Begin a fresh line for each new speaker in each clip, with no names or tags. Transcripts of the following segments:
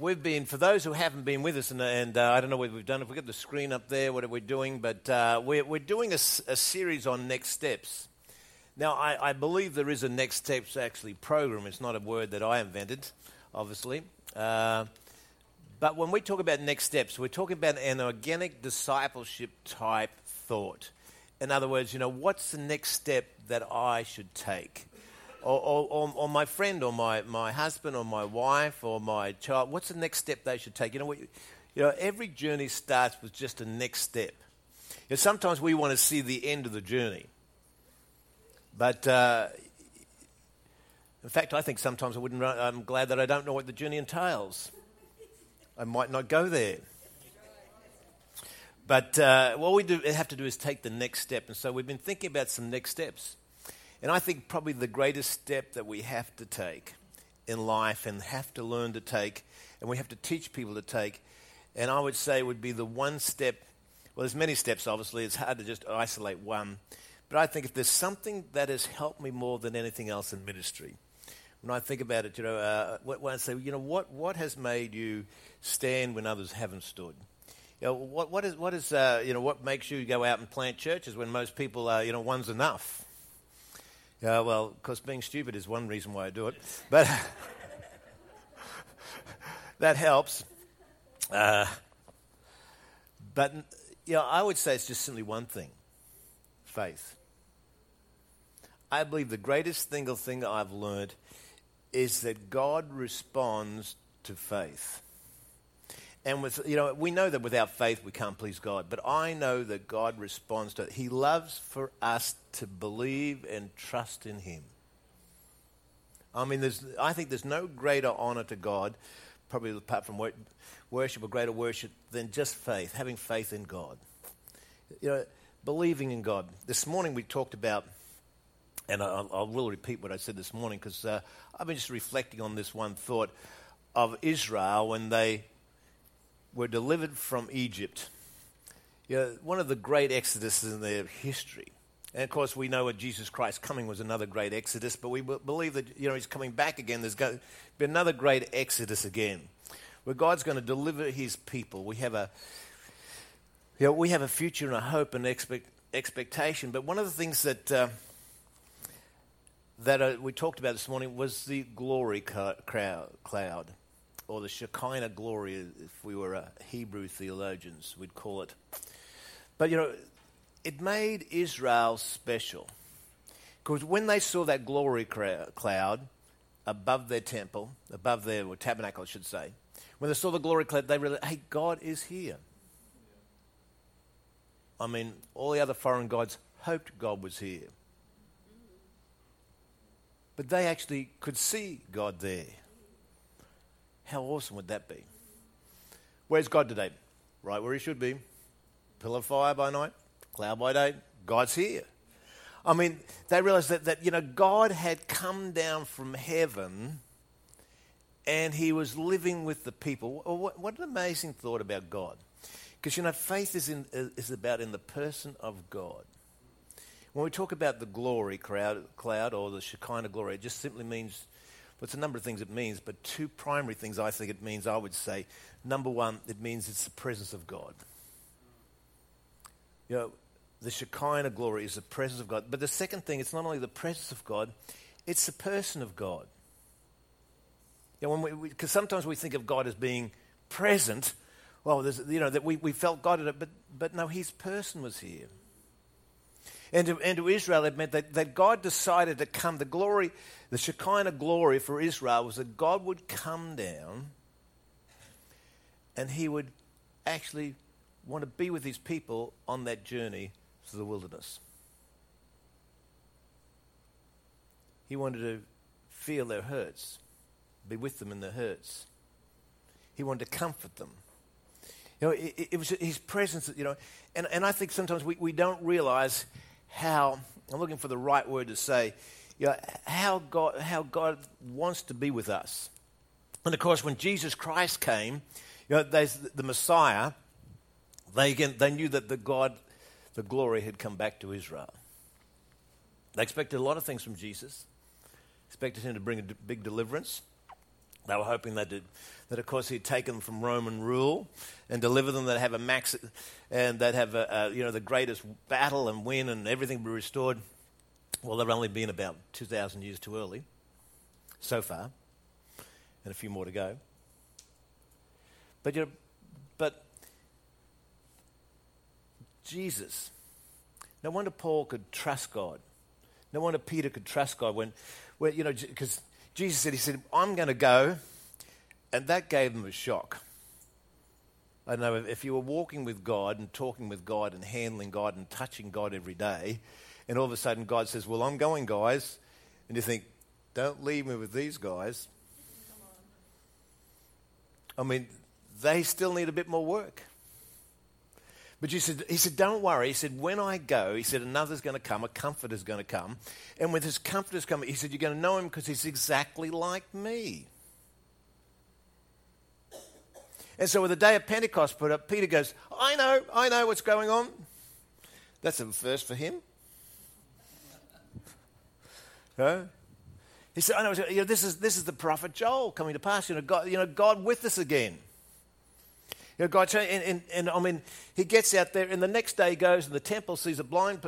we've been, for those who haven't been with us, and, and uh, I don't know whether we've done, if we got the screen up there, what are we doing, but uh, we're, we're doing a, a, series on next steps. Now, I, I, believe there is a next steps actually program. It's not a word that I invented, obviously. Uh, but when we talk about next steps, we're talking about an organic discipleship type thought. In other words, you know, what's the next step that I should take? Or, or, or, my friend or my, my husband or my wife or my child, what's the next step they should take? You know, you know every journey starts with just a next step. You know, sometimes we want to see the end of the journey. But uh, in fact, I think sometimes I wouldn't, I'm glad that I don't know what the journey entails. I might not go there. But uh, what we do, have to do is take the next step. And so we've been thinking about some next steps. And I think probably the greatest step that we have to take in life and have to learn to take, and we have to teach people to take, and I would say would be the one step. Well, there's many steps, obviously. It's hard to just isolate one. But I think if there's something that has helped me more than anything else in ministry, when I think about it, you know, uh, when I say, you know, what, what has made you stand when others haven't stood? You know, what, what is, what is uh, you know, what makes you go out and plant churches when most people, uh, you know, one's enough? Yeah, well, because being stupid is one reason why I do it. But that helps. Uh, but, you know, I would say it's just simply one thing faith. I believe the greatest single thing I've learned is that God responds to faith. And with, you know, we know that without faith we can't please God, but I know that God responds to it. He loves for us to believe and trust in Him. I mean, there's, I think there's no greater honor to God, probably apart from worship or greater worship, than just faith, having faith in God. You know, believing in God. This morning we talked about, and I, I will repeat what I said this morning because uh, I've been just reflecting on this one thought of Israel when they were delivered from Egypt. You know, one of the great exoduses in their history. And of course, we know that Jesus Christ coming was another great exodus, but we believe that you know he's coming back again. There's going to be another great exodus again, where God's going to deliver His people. We have a, you know, we have a future and a hope and expect, expectation. But one of the things that uh, that uh, we talked about this morning was the glory cloud or the Shekinah glory, if we were uh, Hebrew theologians, we'd call it. But you know, it made Israel special. Because when they saw that glory cloud above their temple, above their tabernacle, I should say, when they saw the glory cloud, they realized, hey, God is here. I mean, all the other foreign gods hoped God was here. But they actually could see God there. How awesome would that be? Where's God today? Right where he should be. Pillar of fire by night, cloud by day. God's here. I mean, they realized that, that you know, God had come down from heaven and he was living with the people. Oh, what, what an amazing thought about God. Because, you know, faith is, in, is about in the person of God. When we talk about the glory cloud, cloud or the Shekinah glory, it just simply means well, it's a number of things it means, but two primary things I think it means, I would say. Number one, it means it's the presence of God. You know, the Shekinah glory is the presence of God. But the second thing, it's not only the presence of God, it's the person of God. You know, because sometimes we think of God as being present. Well, you know, that we, we felt God in it, but, but no, his person was here. And to, and to Israel, it meant that, that God decided to come. The glory, the Shekinah glory for Israel was that God would come down and he would actually want to be with his people on that journey through the wilderness. He wanted to feel their hurts, be with them in their hurts. He wanted to comfort them. You know, it, it was his presence, you know, and, and I think sometimes we, we don't realize how, I'm looking for the right word to say, you know, how, God, how God wants to be with us. And of course, when Jesus Christ came, you know, the Messiah, they, again, they knew that the God, the glory had come back to Israel. They expected a lot of things from Jesus. Expected him to bring a big deliverance. They were hoping that, it, that of course, he'd take them from Roman rule and deliver them. They'd have a max, and they'd have a, a, you know the greatest battle and win, and everything be restored. Well, they've only been about two thousand years too early, so far, and a few more to go. But you know, but Jesus. No wonder Paul could trust God. No wonder Peter could trust God when, when you know, because Jesus said, He said, I'm going to go. And that gave them a shock. I know if you were walking with God and talking with God and handling God and touching God every day, and all of a sudden God says, Well, I'm going, guys. And you think, Don't leave me with these guys. I mean, they still need a bit more work. But said, he said, Don't worry. He said, When I go, he said, another's going to come, a comforter's going to come. And when this comforter's coming, he said, You're going to know him because he's exactly like me. And so when the day of Pentecost put up, Peter goes, I know, I know what's going on. That's a first for him. Huh? He said, I know, you know, this, is, this is the prophet Joel coming to pass. You know, God, you know, God with us again. You know, God, and, and, and, I mean, he gets out there, and the next day he goes in the temple, sees a blind,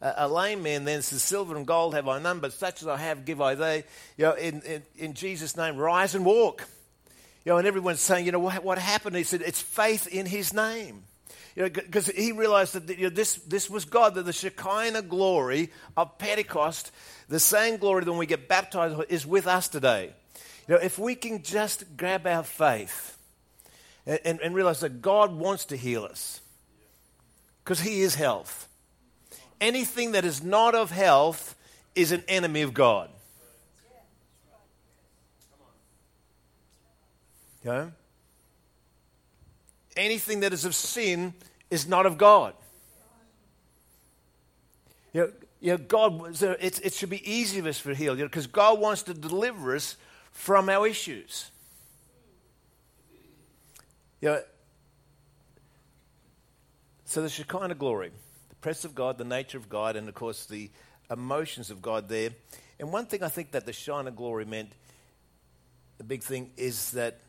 a, a lame man, then says, Silver and gold have I none, but such as I have give I thee. You know, in, in, in Jesus' name, rise and walk. You know, and everyone's saying, you know, what, what happened? He said, it's faith in his name. You know, because he realized that you know, this, this was God, that the Shekinah glory of Pentecost, the same glory that when we get baptized, is with us today. You know, if we can just grab our faith and, and, and realize that God wants to heal us because He is health. Anything that is not of health is an enemy of God. Okay? Anything that is of sin is not of God. You know, you know God, it, it should be easy for us to heal, because you know, God wants to deliver us from our issues. You know, so the Shekinah glory, the presence of God, the nature of God, and of course the emotions of God there. And one thing I think that the Shekinah glory meant, the big thing, is that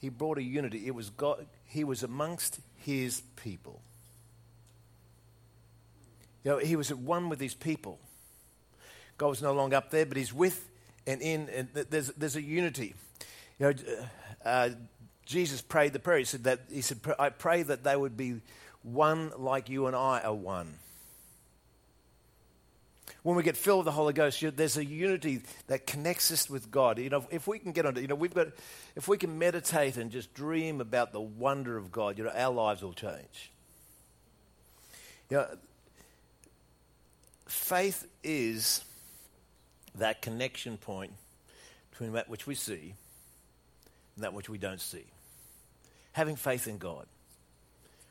he brought a unity. It was God, he was amongst his people. You know, he was at one with his people. God was no longer up there, but he's with and in, and there's, there's a unity. You know, uh, Jesus prayed the prayer. He said that he said, "I pray that they would be one like you and I are one." When we get filled with the Holy Ghost, you there's a unity that connects us with God. You know, if we can get on, you know, we've got, if we can meditate and just dream about the wonder of God, you know, our lives will change. You know, faith is that connection point between that which we see and that which we don't see having faith in God.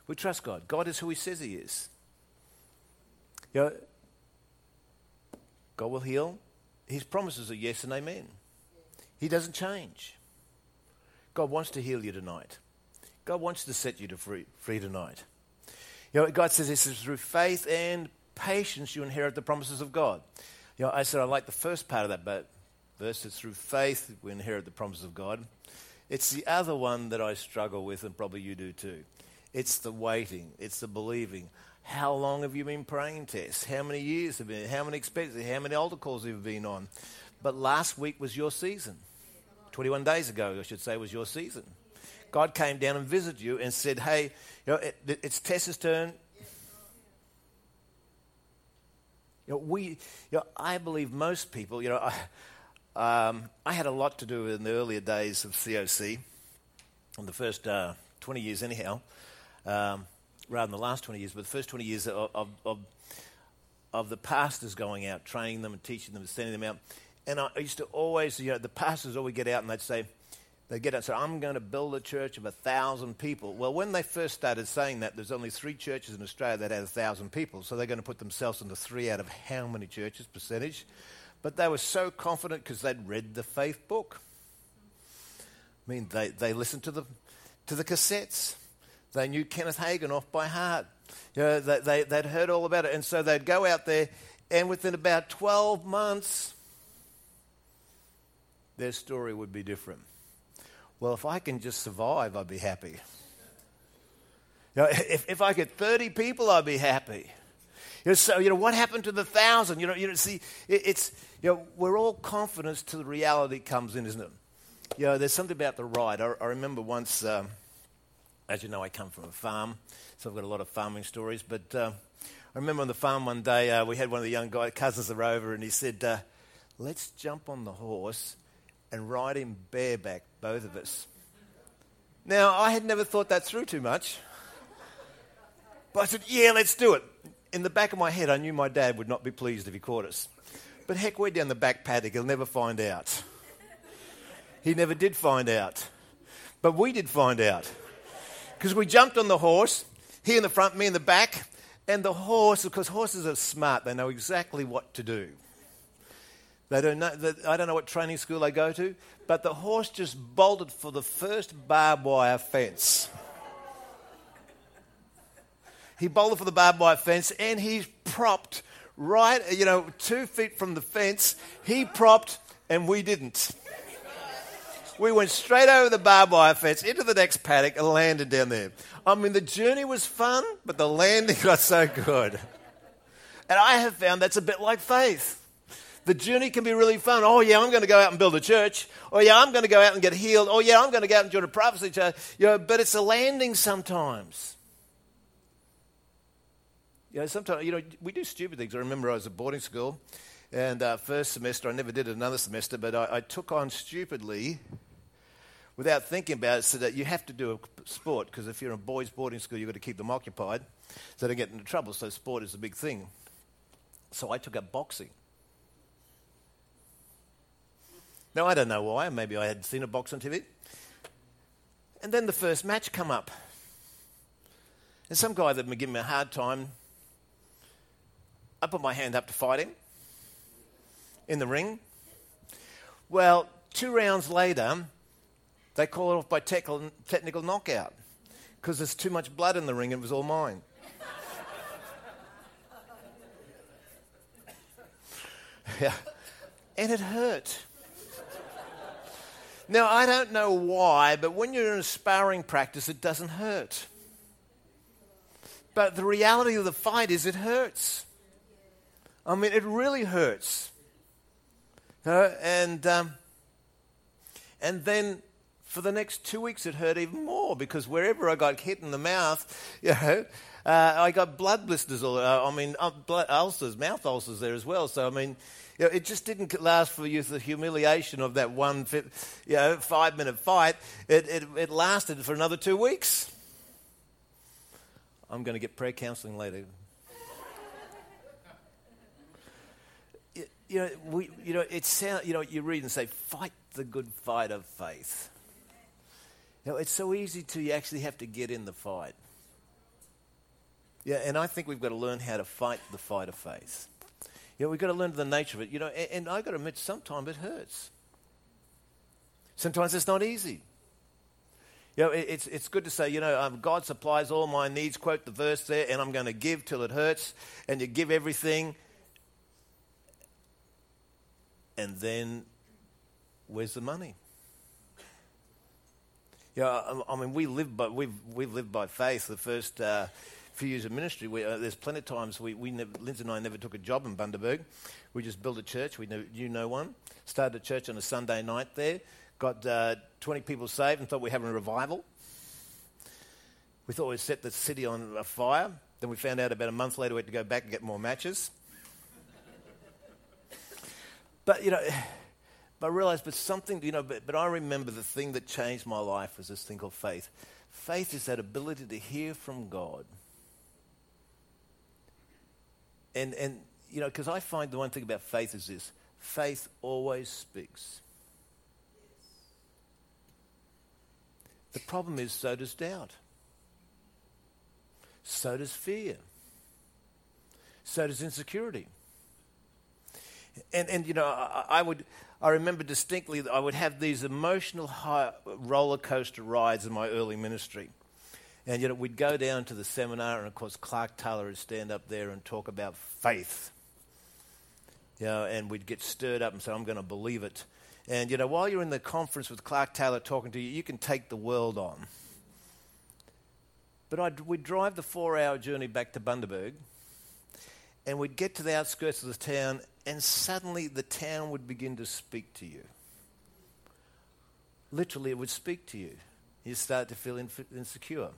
We trust God. God is who He says He is. You know, God will heal. His promises are yes and amen. He doesn't change. God wants to heal you tonight. God wants to set you to free, free tonight. You know, God says this is through faith and patience you inherit the promises of God. You know, I said I like the first part of that but verse. It's through faith we inherit the promises of God. It's the other one that I struggle with, and probably you do too. It's the waiting, it's the believing. How long have you been praying tests? How many years have been? How many expectancies? How many altar calls have you been on? But last week was your season. 21 days ago, I should say, was your season. God came down and visited you and said, Hey, you know, it, it's Tessa's turn. You know, we, you know, I believe most people, you know, I, um, I had a lot to do in the earlier days of COC, in the first uh, 20 years, anyhow, um, rather than the last 20 years, but the first 20 years of, of, of, of, the pastors going out, training them and teaching them and sending them out. And I used to always, you know, the pastors always get out and they'd say, they'd get out and say, I'm going to build a church of a thousand people. Well, when they first started saying that, there's only three churches in Australia that had a thousand people. So they're going to put themselves into three out of how many churches, percentage? But they were so confident because they'd read the faith book. I mean, they, they listened to the, to the cassettes. They knew Kenneth Hagin off by heart. You know, they, they, they'd heard all about it. And so they'd go out there, and within about 12 months, their story would be different. well, if I can just survive, I'd be happy. You know, if, if I get 30 people, I'd be happy. You know, so, you know, what happened to the thousand? You know, you know see, it, it's, you know, we're all confidence till the reality comes in, isn't it? You know, there's something about the ride. I, I remember once, um, as you know, I come from a farm, so I've got a lot of farming stories, but uh, I remember on the farm one day, uh, we had one of the young guys, cousins are over, and he said, uh, let's jump on the horse and ride him bareback, both of us. Now, I had never thought that through too much. But I said, yeah, let's do it. In the back of my head, I knew my dad would not be pleased if he caught us. But heck, we're down the back paddock. He'll never find out. He never did find out. But we did find out. Because we jumped on the horse, he in the front, me in the back, and the horse, because horses are smart, they know exactly what to do. They don't know, I don't know what training school they go to, but the horse just bolted for the first barbed wire fence. He bolted for the barbed wire fence and he's propped right, you know, two feet from the fence. He propped and we didn't. We went straight over the barbed wire fence into the next paddock and landed down there. I mean, the journey was fun, but the landing got so good. And I have found that's a bit like faith. The journey can be really fun. Oh, yeah, I'm going to go out and build a church. Oh, yeah, I'm going to go out and get healed. Oh, yeah, I'm going to go out and join a prophecy church. You know, but it's a landing sometimes. You know, sometimes, you know, we do stupid things. I remember I was at boarding school, and uh, first semester, I never did it another semester, but I, I took on stupidly, without thinking about it, so that you have to do a sport, because if you're in a boys' boarding school, you've got to keep them occupied so they don't get into trouble. So sport is a big thing. So I took up boxing. Now, I don't know why. Maybe I had seen a box on TV. And then the first match come up. And some guy that had been giving me a hard time I put my hand up to fight him in the ring. Well, two rounds later, they call it off by technical, technical knockout because there's too much blood in the ring and it was all mine. yeah. And it hurt. Now, I don't know why, but when you're in a sparring practice, it doesn't hurt. But the reality of the fight is it hurts. I mean, it really hurts. Uh, and, um, and then for the next two weeks, it hurt even more because wherever I got hit in the mouth, you know, uh, I got blood blisters, all, uh, I mean, uh, blood ulcers, mouth ulcers there as well. So, I mean, you know, it just didn't last for you the humiliation of that one you know, five minute fight. It, it, it lasted for another two weeks. I'm going to get prayer counseling later. You know, we, you know, it sound, you know, you read and say, fight the good fight of faith. You know, it's so easy to you actually have to get in the fight. Yeah, and I think we've got to learn how to fight the fight of faith. You know, we've got to learn the nature of it. You know, and, and I've got to admit, sometimes it hurts. Sometimes it's not easy. You know, it, it's, it's good to say, you know, um, God supplies all my needs, quote the verse there, and I'm going to give till it hurts, and you give everything, and then where's the money? Yeah, I mean, we live by we've we've lived by faith. The first uh, few years of ministry, we, uh, there's plenty of times we, we never, Lindsay and I never took a job in Bundaberg. We just built a church. We knew, knew no one. Started a church on a Sunday night there. Got uh, 20 people saved and thought we were having a revival. We thought we'd set the city on fire. Then we found out about a month later we had to go back and get more matches. But, you know, but I realized, but something, you know, but, but I remember the thing that changed my life was this thing called faith. Faith is that ability to hear from God. And, and you know, because I find the one thing about faith is this faith always speaks. The problem is, so does doubt. So does fear. So does insecurity. And, and you know, I, I would, I remember distinctly that I would have these emotional high, roller coaster rides in my early ministry. And you know, we'd go down to the seminar, and of course, Clark Taylor would stand up there and talk about faith. You know, and we'd get stirred up and say, I'm going to believe it. And, you know, while you're in the conference with Clark Taylor talking to you, you can take the world on. But I'd, we'd drive the four hour journey back to Bundaberg, and we'd get to the outskirts of the town, and suddenly the town would begin to speak to you. Literally, it would speak to you. You start to feel insecure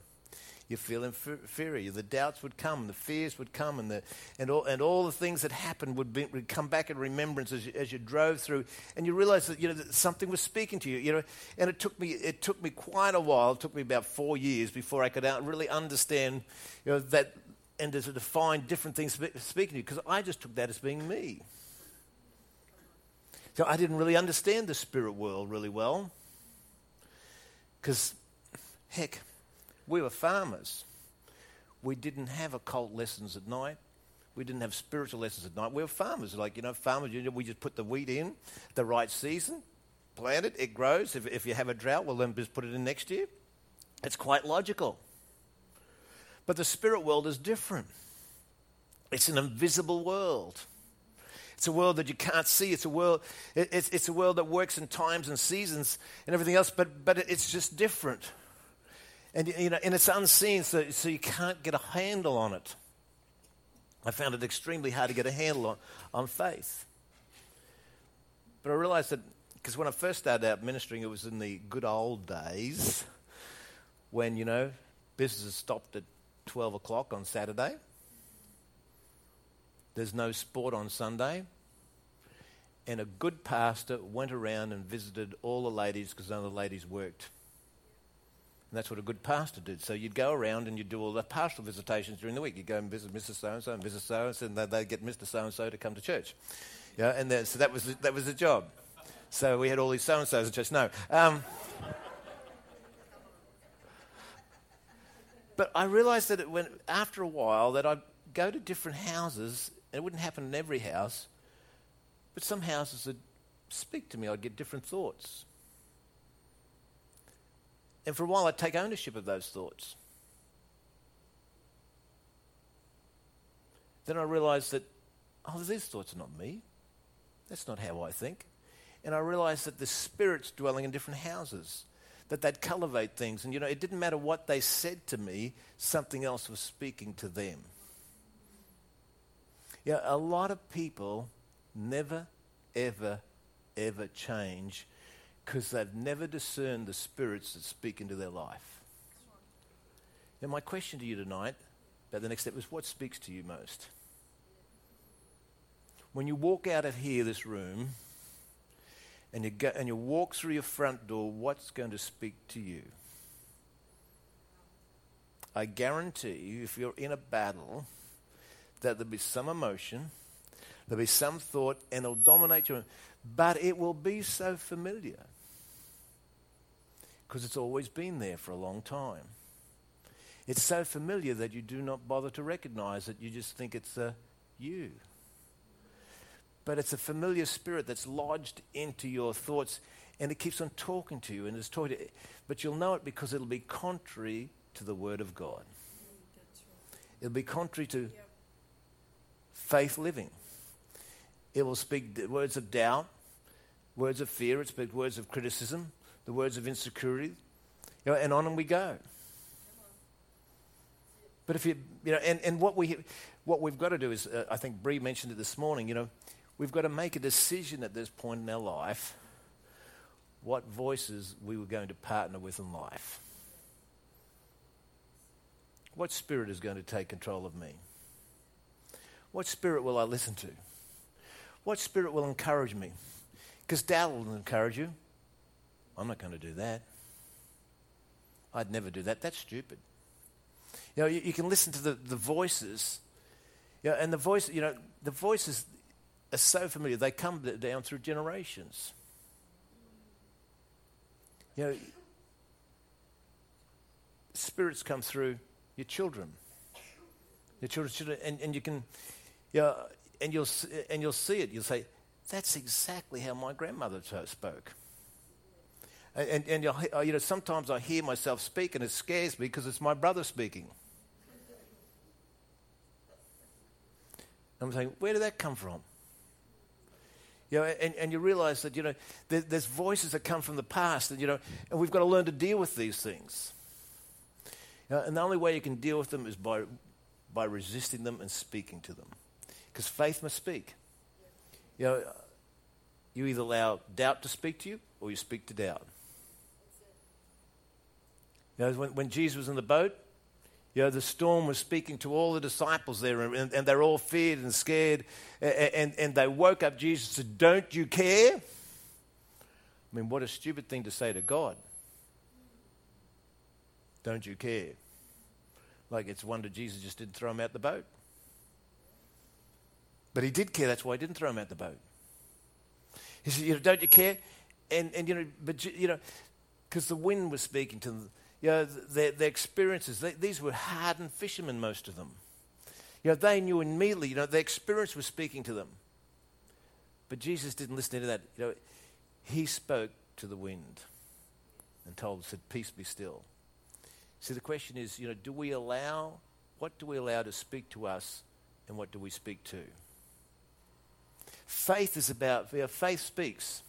you feel inferior. The doubts would come, the fears would come, and, the, and, all, and all the things that happened would, be, would come back in remembrance as you, as you drove through. And you realize that, you know, that something was speaking to you. you know, and it took, me, it took me quite a while. It took me about four years before I could out, really understand you know, that and to define different things speaking to you because I just took that as being me. So I didn't really understand the spirit world really well because, heck, we were farmers. We didn't have occult lessons at night. We didn't have spiritual lessons at night. We were farmers. Like, you know, farmers, you know, we just put the wheat in the right season, plant it, it grows. If, if you have a drought, well, then just put it in next year. It's quite logical. But the spirit world is different. It's an invisible world. It's a world that you can't see. It's a world, it's, it's a world that works in times and seasons and everything else, but, but it's just different. And, you know, and it's unseen, so, so you can't get a handle on it. I found it extremely hard to get a handle on, on faith. But I realized that, because when I first started out ministering, it was in the good old days when, you know, businesses stopped at 12 o'clock on Saturday. There's no sport on Sunday. And a good pastor went around and visited all the ladies because none of the ladies worked. And that's what a good pastor did. So you'd go around and you'd do all the pastoral visitations during the week. You'd go and visit Mrs. So and so and visit so and so, and they'd get Mr. So and so to come to church. Yeah, and so that was, that was the job. So we had all these so and so's at church. No. Um, but I realized that when, after a while that I'd go to different houses, and it wouldn't happen in every house, but some houses would speak to me. I'd get different thoughts. And for a while, I'd take ownership of those thoughts. Then I realized that, oh, these thoughts are not me. That's not how I think. And I realized that the spirits dwelling in different houses, that they'd cultivate things. And, you know, it didn't matter what they said to me, something else was speaking to them. Yeah, a lot of people never, ever, ever change because they've never discerned the spirits that speak into their life. Now, my question to you tonight about the next step is what speaks to you most? When you walk out of here, this room, and you, go, and you walk through your front door, what's going to speak to you? I guarantee you, if you're in a battle, that there'll be some emotion, there'll be some thought, and it'll dominate you. But it will be so familiar because it's always been there for a long time. It's so familiar that you do not bother to recognize it. You just think it's a you. But it's a familiar spirit that's lodged into your thoughts and it keeps on talking to you and it's talking to you. But you'll know it because it'll be contrary to the Word of God. It'll be contrary to faith living. It will speak words of doubt, words of fear, it speaks words of criticism, the words of insecurity, you know, and on and we go. But if you, you know, and, and what, we, what we've got to do is, uh, I think Bree mentioned it this morning, you know, we've got to make a decision at this point in our life what voices we were going to partner with in life. What spirit is going to take control of me? What spirit will I listen to? What spirit will encourage me? Because doubt will encourage you. I'm not going to do that. I'd never do that. That's stupid. You know, you, you can listen to the, the voices, you know, and the voice, you know, the voices are so familiar. They come down through generations. You know, spirits come through your children, your children's children, and, and you can, you know, and you'll and you'll see it. You'll say, "That's exactly how my grandmother spoke." And, and uh, you know, sometimes I hear myself speak and it scares me because it's my brother speaking. I'm saying, where did that come from? You know, and, and you realize that, you know, there, there's voices that come from the past, and, you know, and we've got to learn to deal with these things. You know, and the only way you can deal with them is by, by resisting them and speaking to them. Because faith must speak. You know, you either allow doubt to speak to you or you speak to doubt. You know, when, when Jesus was in the boat, you know, the storm was speaking to all the disciples there, and, and they're all feared and scared. And, and, and they woke up Jesus and said, Don't you care? I mean, what a stupid thing to say to God. Don't you care? Like it's wonder Jesus just didn't throw him out the boat. But he did care, that's why he didn't throw him out the boat. He said, you know, don't you care? And, and you know, but, you know, because the wind was speaking to them you know, their, their experiences, they, these were hardened fishermen, most of them. You know, they knew immediately, you know, their experience was speaking to them. But Jesus didn't listen to that. You know, he spoke to the wind and told, said, peace be still. See, the question is, you know, do we allow, what do we allow to speak to us and what do we speak to? Faith is about, you know, faith speaks.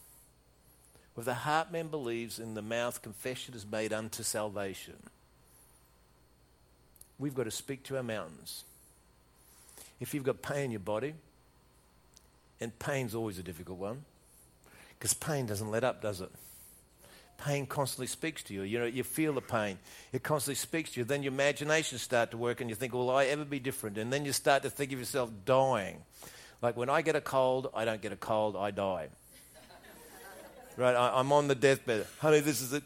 With the heart man believes, in the mouth confession is made unto salvation. We've got to speak to our mountains. If you've got pain in your body, and pain's always a difficult one, because pain doesn't let up, does it? Pain constantly speaks to you. You know, you feel the pain. It constantly speaks to you. Then your imagination start to work, and you think, "Will I ever be different?" And then you start to think of yourself dying. Like when I get a cold, I don't get a cold, I die. Right, I, am on the deathbed. Honey, this is it.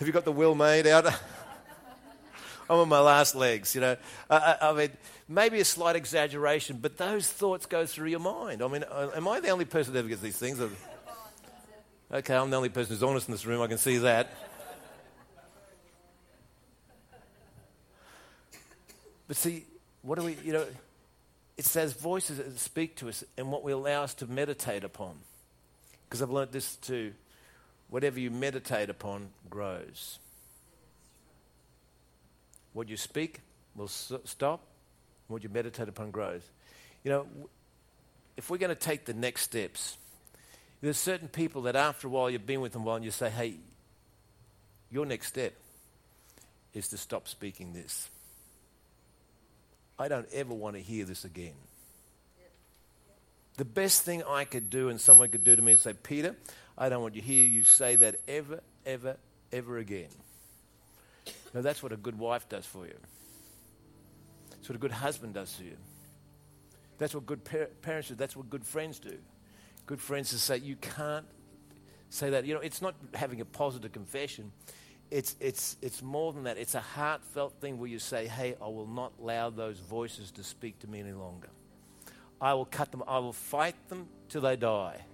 Have you got the will made out? I'm on my last legs, you know. I, I, I, mean, maybe a slight exaggeration, but those thoughts go through your mind. I mean, uh, am I the only person that ever gets these things? Okay, I'm the only person who's honest in this room. I can see that. But see, what do we, you know, it's those voices that speak to us and what we allow us to meditate upon. Because I've learnt this too. Whatever you meditate upon grows. What you speak will stop. What you meditate upon grows. You know, if we're going to take the next steps, there's certain people that after a while you've been with them a while and you say, hey, your next step is to stop speaking this. I don't ever want to hear this again. The best thing I could do and someone could do to me is say, Peter, I don't want to hear you say that ever, ever, ever again. Now, that's what a good wife does for you. That's what a good husband does for you. That's what good par- parents do. That's what good friends do. Good friends to say, you can't say that. You know, it's not having a positive confession. It's, it's, it's more than that. It's a heartfelt thing where you say, hey, I will not allow those voices to speak to me any longer. I will cut them. I will fight them till they die.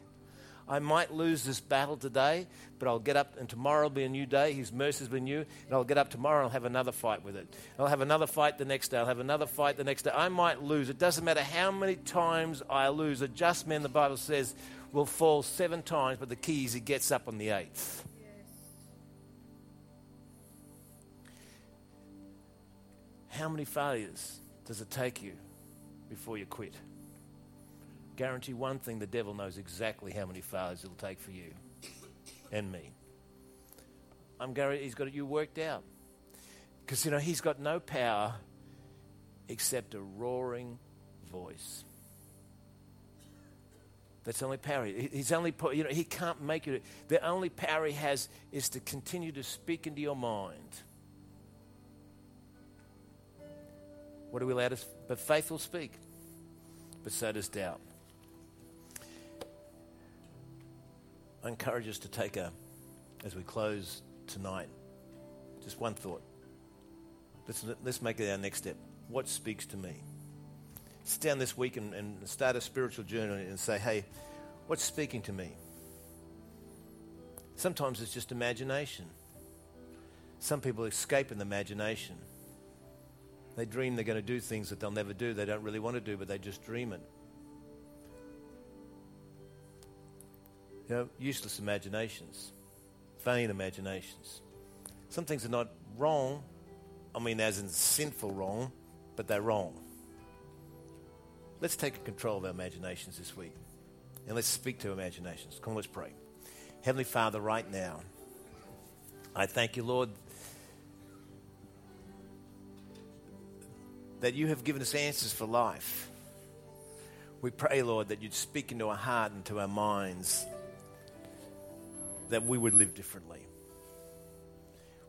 I might lose this battle today, but I'll get up and tomorrow will be a new day. His mercies will be new, and I'll get up tomorrow and I'll have another fight with it. I'll have another fight the next day. I'll have another fight the next day. I might lose. It doesn't matter how many times I lose. A just man, the Bible says, will fall seven times, but the key is he gets up on the eighth. How many failures does it take you before you quit? Guarantee one thing the devil knows exactly how many failures it'll take for you and me. I'm guaranteed he's got you worked out. Because, you know, he's got no power except a roaring voice. That's the only power. He's only, you know, he can't make it. The only power he has is to continue to speak into your mind. What are we allowed to? But faith will speak, but so does doubt. I encourage us to take a, as we close tonight, just one thought. Let's, let's make it our next step. What speaks to me? Sit down this week and, and start a spiritual journey and say, hey, what's speaking to me? Sometimes it's just imagination. Some people escape in the imagination. They dream they're going to do things that they'll never do. They don't really want to do, but they just dream it. You know, useless imaginations, vain imaginations. Some things are not wrong, I mean, as in sinful wrong, but they're wrong. Let's take control of our imaginations this week. And let's speak to imaginations. Come, on, let's pray. Heavenly Father, right now, I thank you, Lord, that you have given us answers for life. We pray, Lord, that you'd speak into our heart and to our minds, that we would live differently.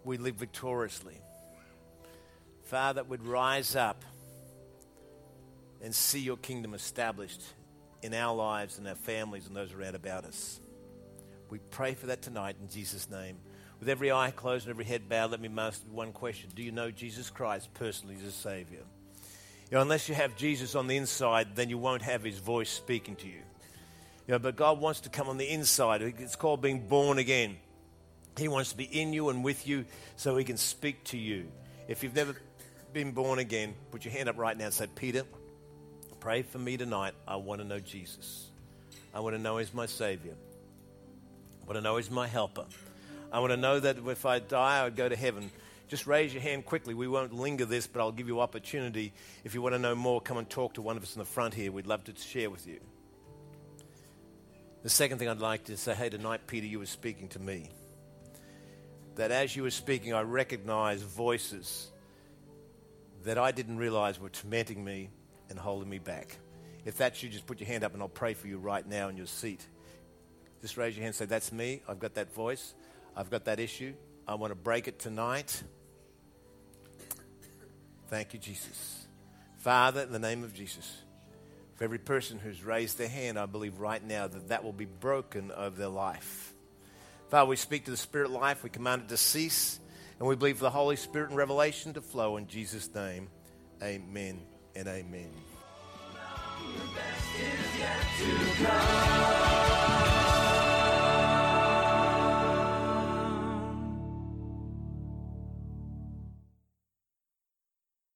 We live victoriously. Father, would rise up and see your kingdom established in our lives and our families and those around about us. We pray for that tonight in Jesus' name. With every eye closed and every head bowed, let me ask one question. Do you know Jesus Christ personally as a Savior? You know, unless you have Jesus on the inside, then you won't have his voice speaking to you. You know, but God wants to come on the inside. It's called being born again. He wants to be in you and with you so he can speak to you. If you've never been born again, put your hand up right now and say, Peter, pray for me tonight. I want to know Jesus. I want to know he's my Savior. I want to know he's my helper. I want to know that if I die, I would go to heaven. Just raise your hand quickly. We won't linger this, but I'll give you opportunity. If you want to know more, come and talk to one of us in the front here. We'd love to share with you. The second thing I'd like to say, hey, tonight, Peter, you were speaking to me. That as you were speaking, I recognized voices that I didn't realize were tormenting me and holding me back. If that's you, just put your hand up and I'll pray for you right now in your seat. Just raise your hand and say, That's me. I've got that voice. I've got that issue. I want to break it tonight. Thank you, Jesus. Father, in the name of Jesus, for every person who's raised their hand, I believe right now that that will be broken of their life. Father, we speak to the spirit life, we command it to cease, and we believe the Holy Spirit and revelation to flow in Jesus' name. Amen and amen.